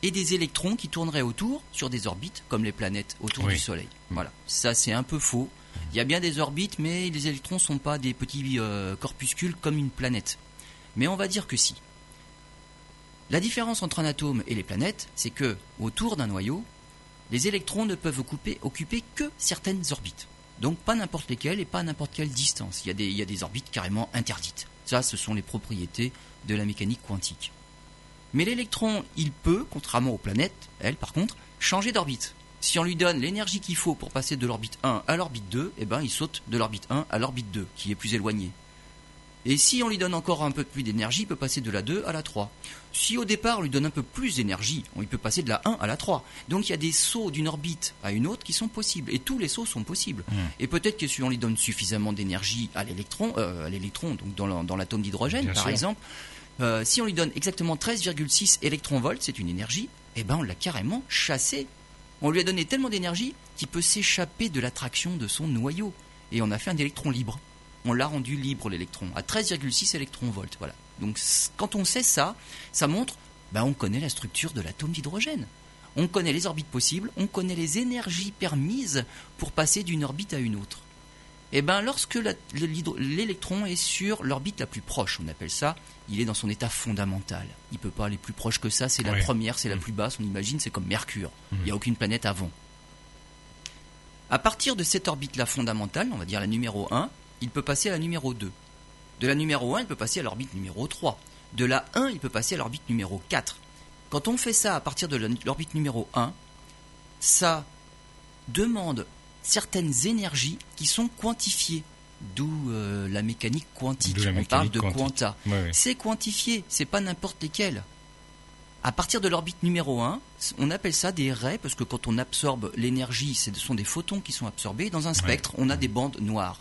et des électrons qui tourneraient autour sur des orbites comme les planètes autour du Soleil. Voilà, ça c'est un peu faux. Il y a bien des orbites, mais les électrons ne sont pas des petits euh, corpuscules comme une planète. Mais on va dire que si. La différence entre un atome et les planètes, c'est que autour d'un noyau, les électrons ne peuvent occuper, que certaines orbites. Donc pas n'importe lesquelles et pas n'importe quelle distance. Il y, a des, il y a des orbites carrément interdites. Ça, ce sont les propriétés de la mécanique quantique. Mais l'électron, il peut, contrairement aux planètes, elles par contre, changer d'orbite. Si on lui donne l'énergie qu'il faut pour passer de l'orbite 1 à l'orbite 2, eh ben, il saute de l'orbite 1 à l'orbite 2, qui est plus éloignée. Et si on lui donne encore un peu plus d'énergie, il peut passer de la 2 à la 3. Si au départ on lui donne un peu plus d'énergie, il peut passer de la 1 à la 3. Donc il y a des sauts d'une orbite à une autre qui sont possibles. Et tous les sauts sont possibles. Hmm. Et peut-être que si on lui donne suffisamment d'énergie à l'électron, euh, à l'électron, donc dans l'atome d'hydrogène par exemple, euh, si on lui donne exactement 13,6 électronvolts, c'est une énergie, eh ben on l'a carrément chassé. On lui a donné tellement d'énergie qu'il peut s'échapper de l'attraction de son noyau. Et on a fait un électron libre on l'a rendu libre l'électron, à 13,6 électronvolts. Voilà. Donc quand on sait ça, ça montre, ben, on connaît la structure de l'atome d'hydrogène. On connaît les orbites possibles, on connaît les énergies permises pour passer d'une orbite à une autre. Et eh ben lorsque l'électron est sur l'orbite la plus proche, on appelle ça, il est dans son état fondamental. Il ne peut pas aller plus proche que ça, c'est la première, c'est la mm. plus basse, on imagine, c'est comme Mercure. Mm. Il n'y a aucune planète avant. À partir de cette orbite-là fondamentale, on va dire la numéro 1, il peut passer à la numéro 2. De la numéro 1, il peut passer à l'orbite numéro 3. De la 1, il peut passer à l'orbite numéro 4. Quand on fait ça à partir de l'orbite numéro 1, ça demande certaines énergies qui sont quantifiées. D'où euh, la mécanique quantique. on parle de quanta. C'est quantifié, c'est pas n'importe lesquels. À partir de l'orbite numéro 1, on appelle ça des raies parce que quand on absorbe l'énergie, ce sont des photons qui sont absorbés. Dans un spectre, on a des bandes noires.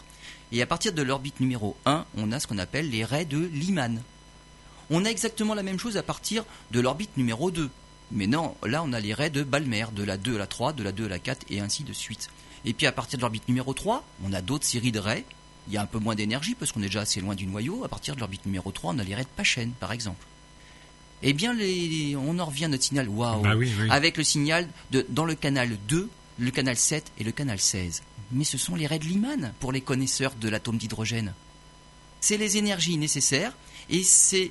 Et à partir de l'orbite numéro 1, on a ce qu'on appelle les raies de Lyman. On a exactement la même chose à partir de l'orbite numéro 2. Mais non, là on a les raies de Balmer, de la 2 à la 3, de la 2 à la 4 et ainsi de suite. Et puis à partir de l'orbite numéro 3, on a d'autres séries de raies. Il y a un peu moins d'énergie parce qu'on est déjà assez loin du noyau. À partir de l'orbite numéro 3, on a les raies de Pachen, par exemple. Eh bien, les, on en revient à notre signal waouh, bah avec le signal de, dans le canal 2, le canal 7 et le canal 16 mais ce sont les raies de Lyman pour les connaisseurs de l'atome d'hydrogène. C'est les énergies nécessaires et c'est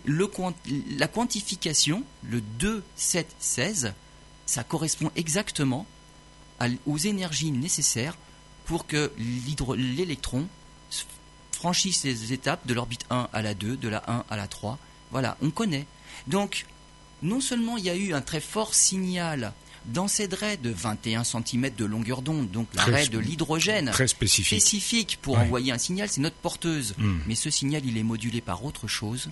la quantification, le 2, 7, 16, ça correspond exactement aux énergies nécessaires pour que l'électron franchisse les étapes de l'orbite 1 à la 2, de la 1 à la 3. Voilà, on connaît. Donc, non seulement il y a eu un très fort signal dans cette raie de 21 cm de longueur d'onde, donc la raie de l'hydrogène, très spécifique. spécifique pour envoyer un signal, c'est notre porteuse. Hmm. Mais ce signal, il est modulé par autre chose.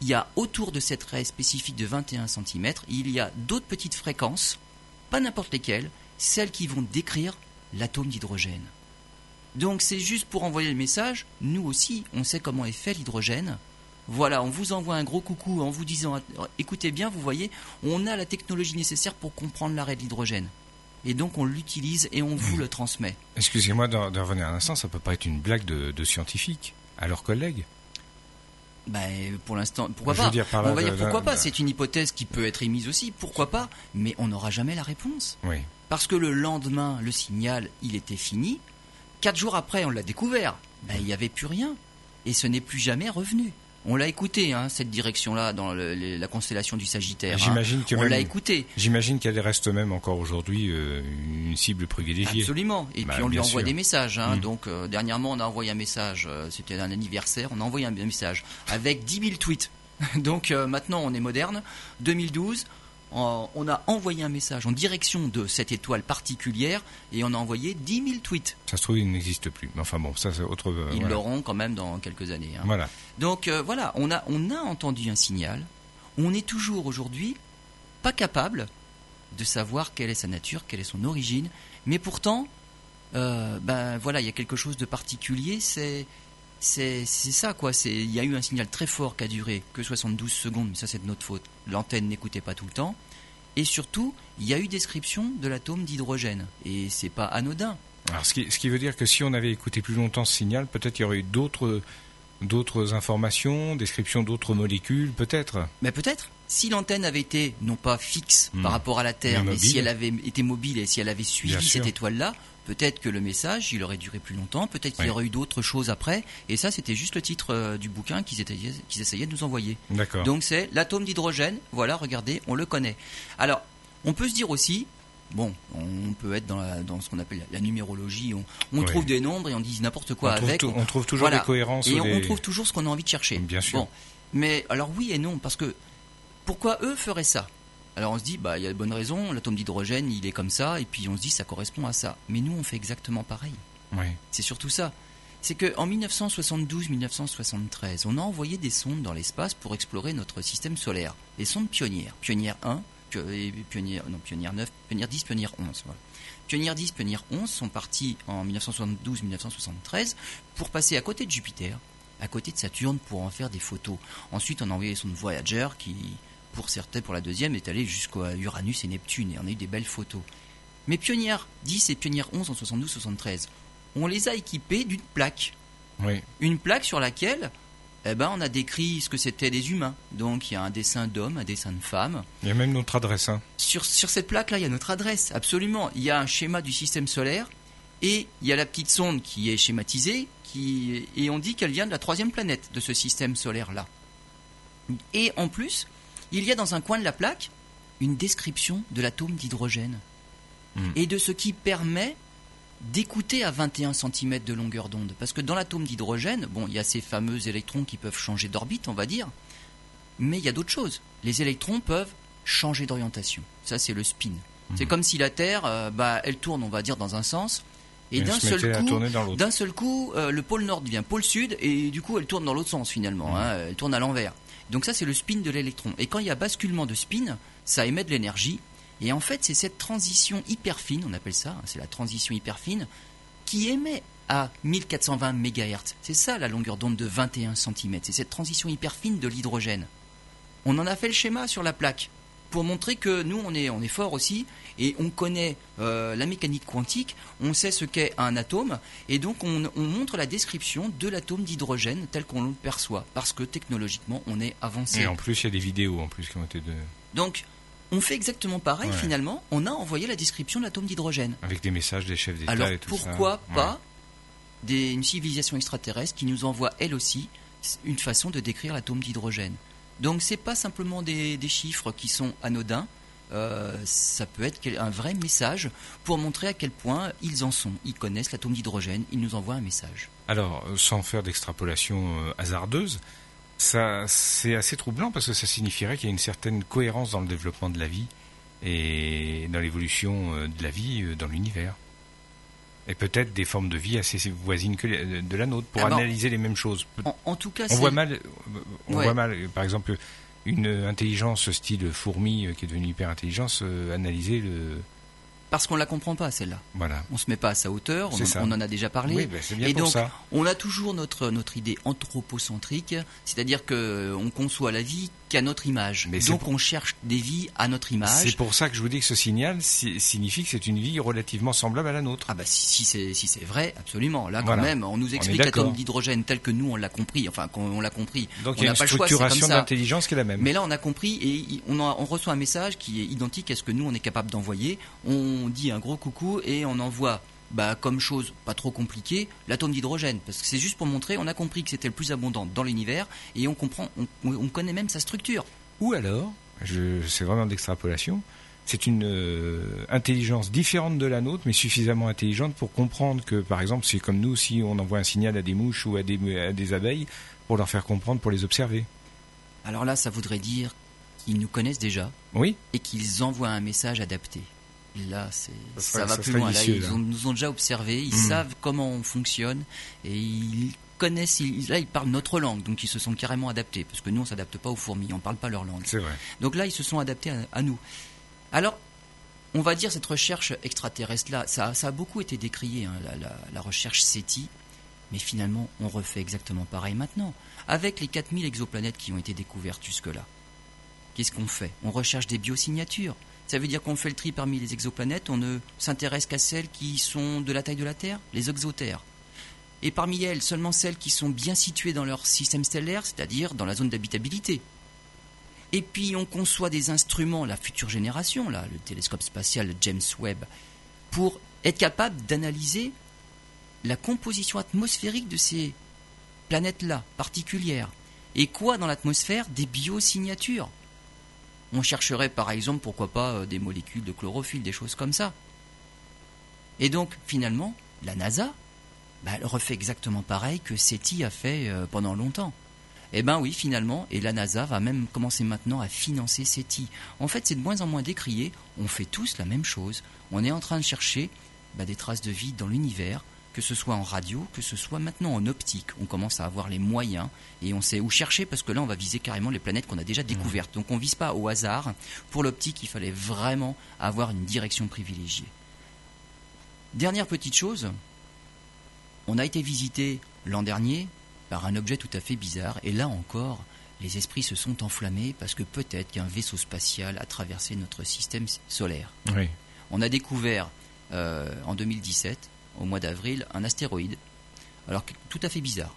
Il y a autour de cette raie spécifique de 21 cm, il y a d'autres petites fréquences, pas n'importe lesquelles, celles qui vont décrire l'atome d'hydrogène. Donc c'est juste pour envoyer le message, nous aussi, on sait comment est fait l'hydrogène. Voilà, on vous envoie un gros coucou en vous disant, écoutez bien, vous voyez, on a la technologie nécessaire pour comprendre l'arrêt de l'hydrogène. Et donc on l'utilise et on vous le transmet. Excusez-moi de, revenir un instant, ça peut pas être une blague de, scientifiques à leurs collègues ben, pour l'instant, pourquoi pas? On va dire pourquoi pas? C'est une hypothèse qui peut être émise aussi. Pourquoi pas? Mais on n'aura jamais la réponse. Oui. Parce que le lendemain, le signal, il était fini. Quatre jours après, on l'a découvert. Ben, il n'y avait plus rien. Et ce n'est plus jamais revenu. On l'a écouté, hein, cette direction-là, dans la constellation du Sagittaire. Hein. J'imagine on l'a écouté. J'imagine qu'elle reste même encore aujourd'hui euh, une cible privilégiée. Absolument. Et bah, puis on lui envoie des messages. Hein. Mm. Donc euh, dernièrement, on a envoyé un message. Euh, c'était un anniversaire. On a envoyé un message avec 10 000 tweets. <laughs> Donc maintenant, on est moderne. 2012 on a envoyé un message en direction de cette étoile particulière et on a envoyé 10 000 tweets. Ça se trouve, il n'existe plus. Enfin bon, ça c'est autre. Euh, Ils l'auront quand même dans quelques années. Hein. Voilà. Donc euh, voilà, on a, on a entendu un signal. On est toujours aujourd'hui pas capable de savoir quelle est sa nature, quelle est son origine. Mais pourtant, euh, ben voilà, il y a quelque chose de particulier. C'est c'est ça quoi. Il y a eu un signal très fort qui a duré que 72 secondes, mais ça c'est de notre faute. L'antenne n'écoutait pas tout le temps. Et surtout, il y a eu description de l'atome d'hydrogène. Et c'est pas anodin. Alors, ce qui, veut dire que si on avait écouté plus longtemps ce signal, peut-être il y aurait eu d'autres d'autres informations, description d'autres molécules, peut-être. Mais peut-être. Si l'antenne avait été non pas fixe par hmm. rapport à la Terre, mais, si elle avait été mobile et si elle avait suivi cette étoile-là, Peut-être que le message, il aurait duré plus longtemps, peut-être qu'il y aurait eu d'autres choses après, et ça c'était juste le titre euh, du bouquin qu'ils essayaient, de nous envoyer. Donc c'est l'atome d'hydrogène, voilà, regardez, on le connaît. Alors, on peut se dire aussi, bon, on peut être dans, ce qu'on appelle la numérologie, on, trouve des nombres et on dit n'importe quoi avec. on trouve toujours des cohérences. Et on trouve toujours ce qu'on a envie de chercher. Bien sûr. mais alors oui et non, parce que pourquoi eux feraient ça? Alors on se dit, bah il y a de bonnes raisons, l'atome d'hydrogène il est comme ça, et puis on se dit ça correspond à ça. Mais nous on fait exactement pareil. C'est surtout ça. C'est qu'en 1972-1973, on a envoyé des sondes dans l'espace pour explorer notre système solaire. Les sondes pionnières, Pionnière 1, Pionnière, non, Pionnière 9, Pionnière 10, Pionnière 11. Pionnière 10, Pionnière 11 sont partis en 1972-1973 pour passer à côté de Jupiter, à côté de Saturne pour en faire des photos. Ensuite, on a envoyé les sondes Voyager qui pour certains, pour la deuxième, est allé jusqu'à Uranus et Neptune, et on a eu des belles photos. Mais Pionnière 10 et Pionnière 11 en 72-73, on les a équipés d'une plaque. Oui. Une plaque sur laquelle eh ben, on a décrit ce que c'était des humains. Donc il y a un dessin d'homme, un dessin de femme. Il y a même notre adresse. Hein. Sur, sur cette plaque-là, il y a notre adresse, absolument. Il y a un schéma du système solaire et il y a la petite sonde qui est schématisée qui, et on dit qu'elle vient de la troisième planète de ce système solaire-là. Et en plus, il y a dans un coin de la plaque une description de l'atome d'hydrogène hmm. et de ce qui permet d'écouter à 21 cm de longueur d'onde. Parce que dans l'atome d'hydrogène, bon, il y a ces fameux électrons qui peuvent changer d'orbite, on va dire, mais il y a d'autres choses. Les électrons peuvent changer d'orientation. Ça, c'est le spin. Hmm. C'est comme si la Terre, euh, bah, elle tourne, on va dire, dans un sens, et d'un seul, coup, d'un seul coup, euh, le pôle nord devient pôle sud, et du coup, elle tourne dans l'autre sens finalement. Hmm. Hein, elle tourne à l'envers. Donc ça, c'est le spin de l'électron. Et quand il y a basculement de spin, ça émet de l'énergie. Et en fait, c'est cette transition hyper fine, on appelle ça, hein, c'est la transition hyper fine, qui émet à 1420 MHz. C'est ça la longueur d'onde de 21 cm. C'est cette transition hyper fine de l'hydrogène. On en a fait le schéma sur la plaque pour montrer que nous, on est, on est fort aussi, et on connaît euh, la mécanique quantique, on sait ce qu'est un atome, et donc on, montre la description de l'atome d'hydrogène tel qu'on le perçoit, parce que technologiquement, on est avancé. Et en plus, il y a des vidéos en plus qui ont été de... Donc, on fait exactement pareil finalement, on a envoyé la description de l'atome d'hydrogène. Avec des messages des chefs d'État et tout ça. Alors pourquoi pas des, une civilisation extraterrestre qui nous envoie elle aussi une façon de décrire l'atome d'hydrogène? Donc c'est pas simplement des, chiffres qui sont anodins, euh, ça peut être un vrai message pour montrer à quel point ils en sont. Ils connaissent l'atome d'hydrogène, ils nous envoient un message. Alors, sans faire d'extrapolation hasardeuse, ça c'est assez troublant parce que ça signifierait qu'il y a une certaine cohérence dans le développement de la vie et dans l'évolution de la vie dans l'univers et peut-être des formes de vie assez voisines que de la nôtre pour ah analyser les mêmes choses. En, tout cas, on voit mal, on voit mal, par exemple, une intelligence style fourmi euh, qui est devenue hyper intelligence euh, analyser le parce qu'on la comprend pas celle-là. Voilà. On se met pas à sa hauteur, on, en, a déjà parlé. Oui, ben, bien et pour donc, ça. on a toujours notre notre idée anthropocentrique, c'est-à-dire que on conçoit la vie qu'à notre image. Mais donc on cherche des vies à notre image. C'est pour ça que je vous dis que ce signal signifie que c'est une vie relativement semblable à la nôtre. Ah bah si, c'est si c'est vrai, absolument. Là quand même, on nous explique l'atome d'hydrogène tel que nous on l'a compris, enfin on l'a compris. Donc il y a une structuration d'intelligence qui est la même. Mais là on a compris et on, on reçoit un message qui est identique à ce que nous on est capable d'envoyer. On dit un gros coucou et on envoie bah, comme chose pas trop compliquée, l'atome d'hydrogène. Parce que c'est juste pour montrer, on a compris que c'était le plus abondant dans l'univers et on comprend, on, connaît même sa structure. Ou alors, c'est vraiment d'extrapolation, c'est une euh, intelligence différente de la nôtre, mais suffisamment intelligente pour comprendre que, par exemple, c'est comme nous, si on envoie un signal à des mouches ou à des, à des abeilles, pour leur faire comprendre, pour les observer. Alors là, ça voudrait dire qu'ils nous connaissent déjà. Oui. Et qu'ils envoient un message adapté. Là, c'est ça, va plus loin. ils nous ont déjà observé, ils hmm. savent comment on fonctionne et ils connaissent. là, ils parlent notre langue, donc ils se sont carrément adaptés parce que nous, on s'adapte pas aux fourmis, on parle pas leur langue. C'est vrai. Donc là, ils se sont adaptés à, nous. Alors, on va dire cette recherche extraterrestre là, ça, a beaucoup été décrié, hein, la, recherche SETI, mais finalement, on refait exactement pareil maintenant. Avec les 4000 exoplanètes qui ont été découvertes jusque-là, qu'est-ce qu'on fait? On recherche des biosignatures. Ça veut dire qu'on fait le tri parmi les exoplanètes, on ne s'intéresse qu'à celles qui sont de la taille de la Terre, les exotères. Et parmi elles, seulement celles qui sont bien situées dans leur système stellaire, c'est-à-dire dans la zone d'habitabilité. Et puis on conçoit des instruments, la future génération, là, le télescope spatial James Webb, pour être capable d'analyser la composition atmosphérique de ces planètes-là, particulières. Et quoi dans l'atmosphère Des biosignatures? On chercherait par exemple, pourquoi pas, euh, des molécules de chlorophylle, des choses comme ça. Et donc, finalement, la NASA, bah, elle refait exactement pareil que SETI a fait euh, pendant longtemps. Eh ben oui, finalement, et la NASA va même commencer maintenant à financer SETI. En fait, c'est de moins en moins décrié, on fait tous la même chose. On est en train de chercher bah, des traces de vie dans l'univers, que ce soit en radio, que ce soit maintenant en optique. On commence à avoir les moyens et on sait où chercher parce que là, on va viser carrément les planètes qu'on a déjà découvertes. Donc on ne vise pas au hasard. Pour l'optique, il fallait vraiment avoir une direction privilégiée. Dernière petite chose, on a été visité l'an dernier par un objet tout à fait bizarre et là encore, les esprits se sont enflammés parce que peut-être qu'un vaisseau spatial a traversé notre système solaire. On a découvert euh, en 2017 au mois d'avril un astéroïde, alors tout à fait bizarre,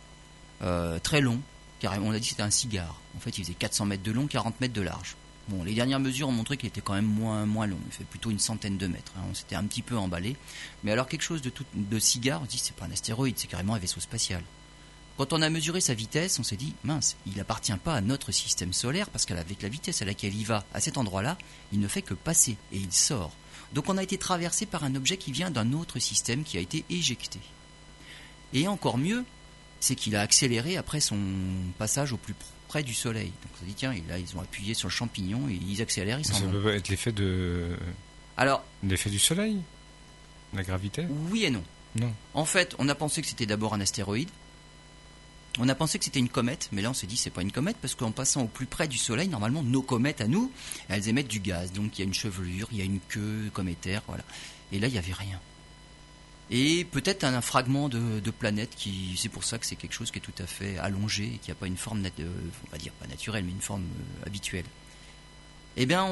euh, très long, car on a dit que c'était un cigare. En fait, il faisait 400 mètres de long, 40 mètres de large. Bon, les dernières mesures ont montré qu'il était quand même moins, long. Il fait plutôt une centaine de mètres. Hein. On s'était un petit peu emballé. Mais alors, quelque chose de, tout, de cigare, on se dit c'est pas un astéroïde, c'est carrément un vaisseau spatial. Quand on a mesuré sa vitesse, on s'est dit mince, il n'appartient pas à notre système solaire parce qu'avec la vitesse à laquelle il va à cet endroit-là, il ne fait que passer et il sort. Donc on a été traversé par un objet qui vient d'un autre système qui a été éjecté. Et encore mieux, c'est qu'il a accéléré après son passage au plus près du Soleil. Donc on dit tiens, là ils ont appuyé sur le champignon et ils accélèrent, ils s'en Ça peut être l'effet de. Alors. L'effet du Soleil La gravité? Oui et non. Non. En fait, on a pensé que c'était d'abord un astéroïde. On a pensé que c'était une comète, mais là on s'est dit c'est pas une comète parce qu'en passant au plus près du Soleil, normalement nos comètes à nous, elles émettent du gaz. Donc il y a une chevelure, il y a une queue cométaire, voilà. Et là il n'y avait rien. Et peut-être un, fragment de, planète qui, c'est pour ça que c'est quelque chose qui est tout à fait allongé et qui n'a pas une forme, euh, on va dire pas naturelle, mais une forme euh, habituelle. Eh bien,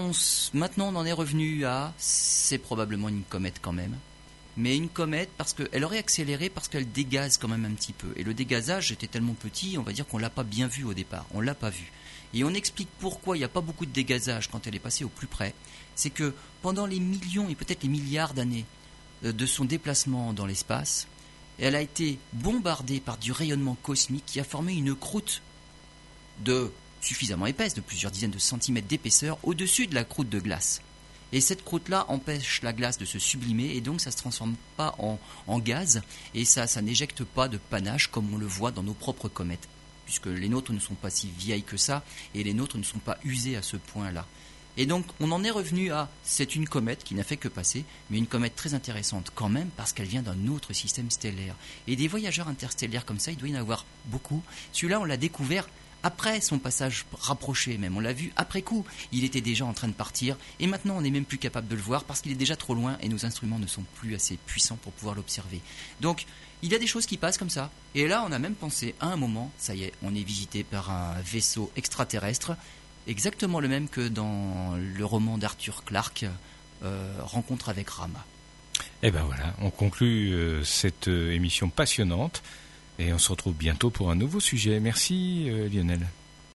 maintenant on en est revenu à, c'est probablement une comète quand même mais une comète parce qu'elle aurait accéléré parce qu'elle dégaze quand même un petit peu. Et le dégazage était tellement petit, on va dire qu'on l'a pas bien vu au départ, on l'a pas vu. Et on explique pourquoi il n'y a pas beaucoup de dégazage quand elle est passée au plus près. C'est que pendant les millions et peut-être les milliards d'années euh, de son déplacement dans l'espace, elle a été bombardée par du rayonnement cosmique qui a formé une croûte de suffisamment épaisse, de plusieurs dizaines de centimètres d'épaisseur, au-dessus de la croûte de glace. Et cette croûte-là empêche la glace de se sublimer et donc ça ne se transforme pas en, gaz et ça, ça n'éjecte pas de panache comme on le voit dans nos propres comètes. Puisque les nôtres ne sont pas si vieilles que ça et les nôtres ne sont pas usées à ce point-là. Et donc on en est revenu à c'est une comète qui n'a fait que passer, mais une comète très intéressante quand même parce qu'elle vient d'un autre système stellaire. Et des voyageurs interstellaires comme ça, il doit y en avoir beaucoup. Celui-là, on l'a découvert après son passage rapproché même. On l'a vu après coup. Il était déjà en train de partir et maintenant on n'est même plus capable de le voir parce qu'il est déjà trop loin et nos instruments ne sont plus assez puissants pour pouvoir l'observer. Donc il y a des choses qui passent comme ça. Et là on a même pensé à un moment, ça y est, on est visité par un vaisseau extraterrestre, exactement le même que dans le roman d'Arthur Clarke, euh, Rencontre avec Rama. Et eh ben voilà, on conclut euh, cette euh, émission passionnante. Et on se retrouve bientôt pour un nouveau sujet. Merci Lionel.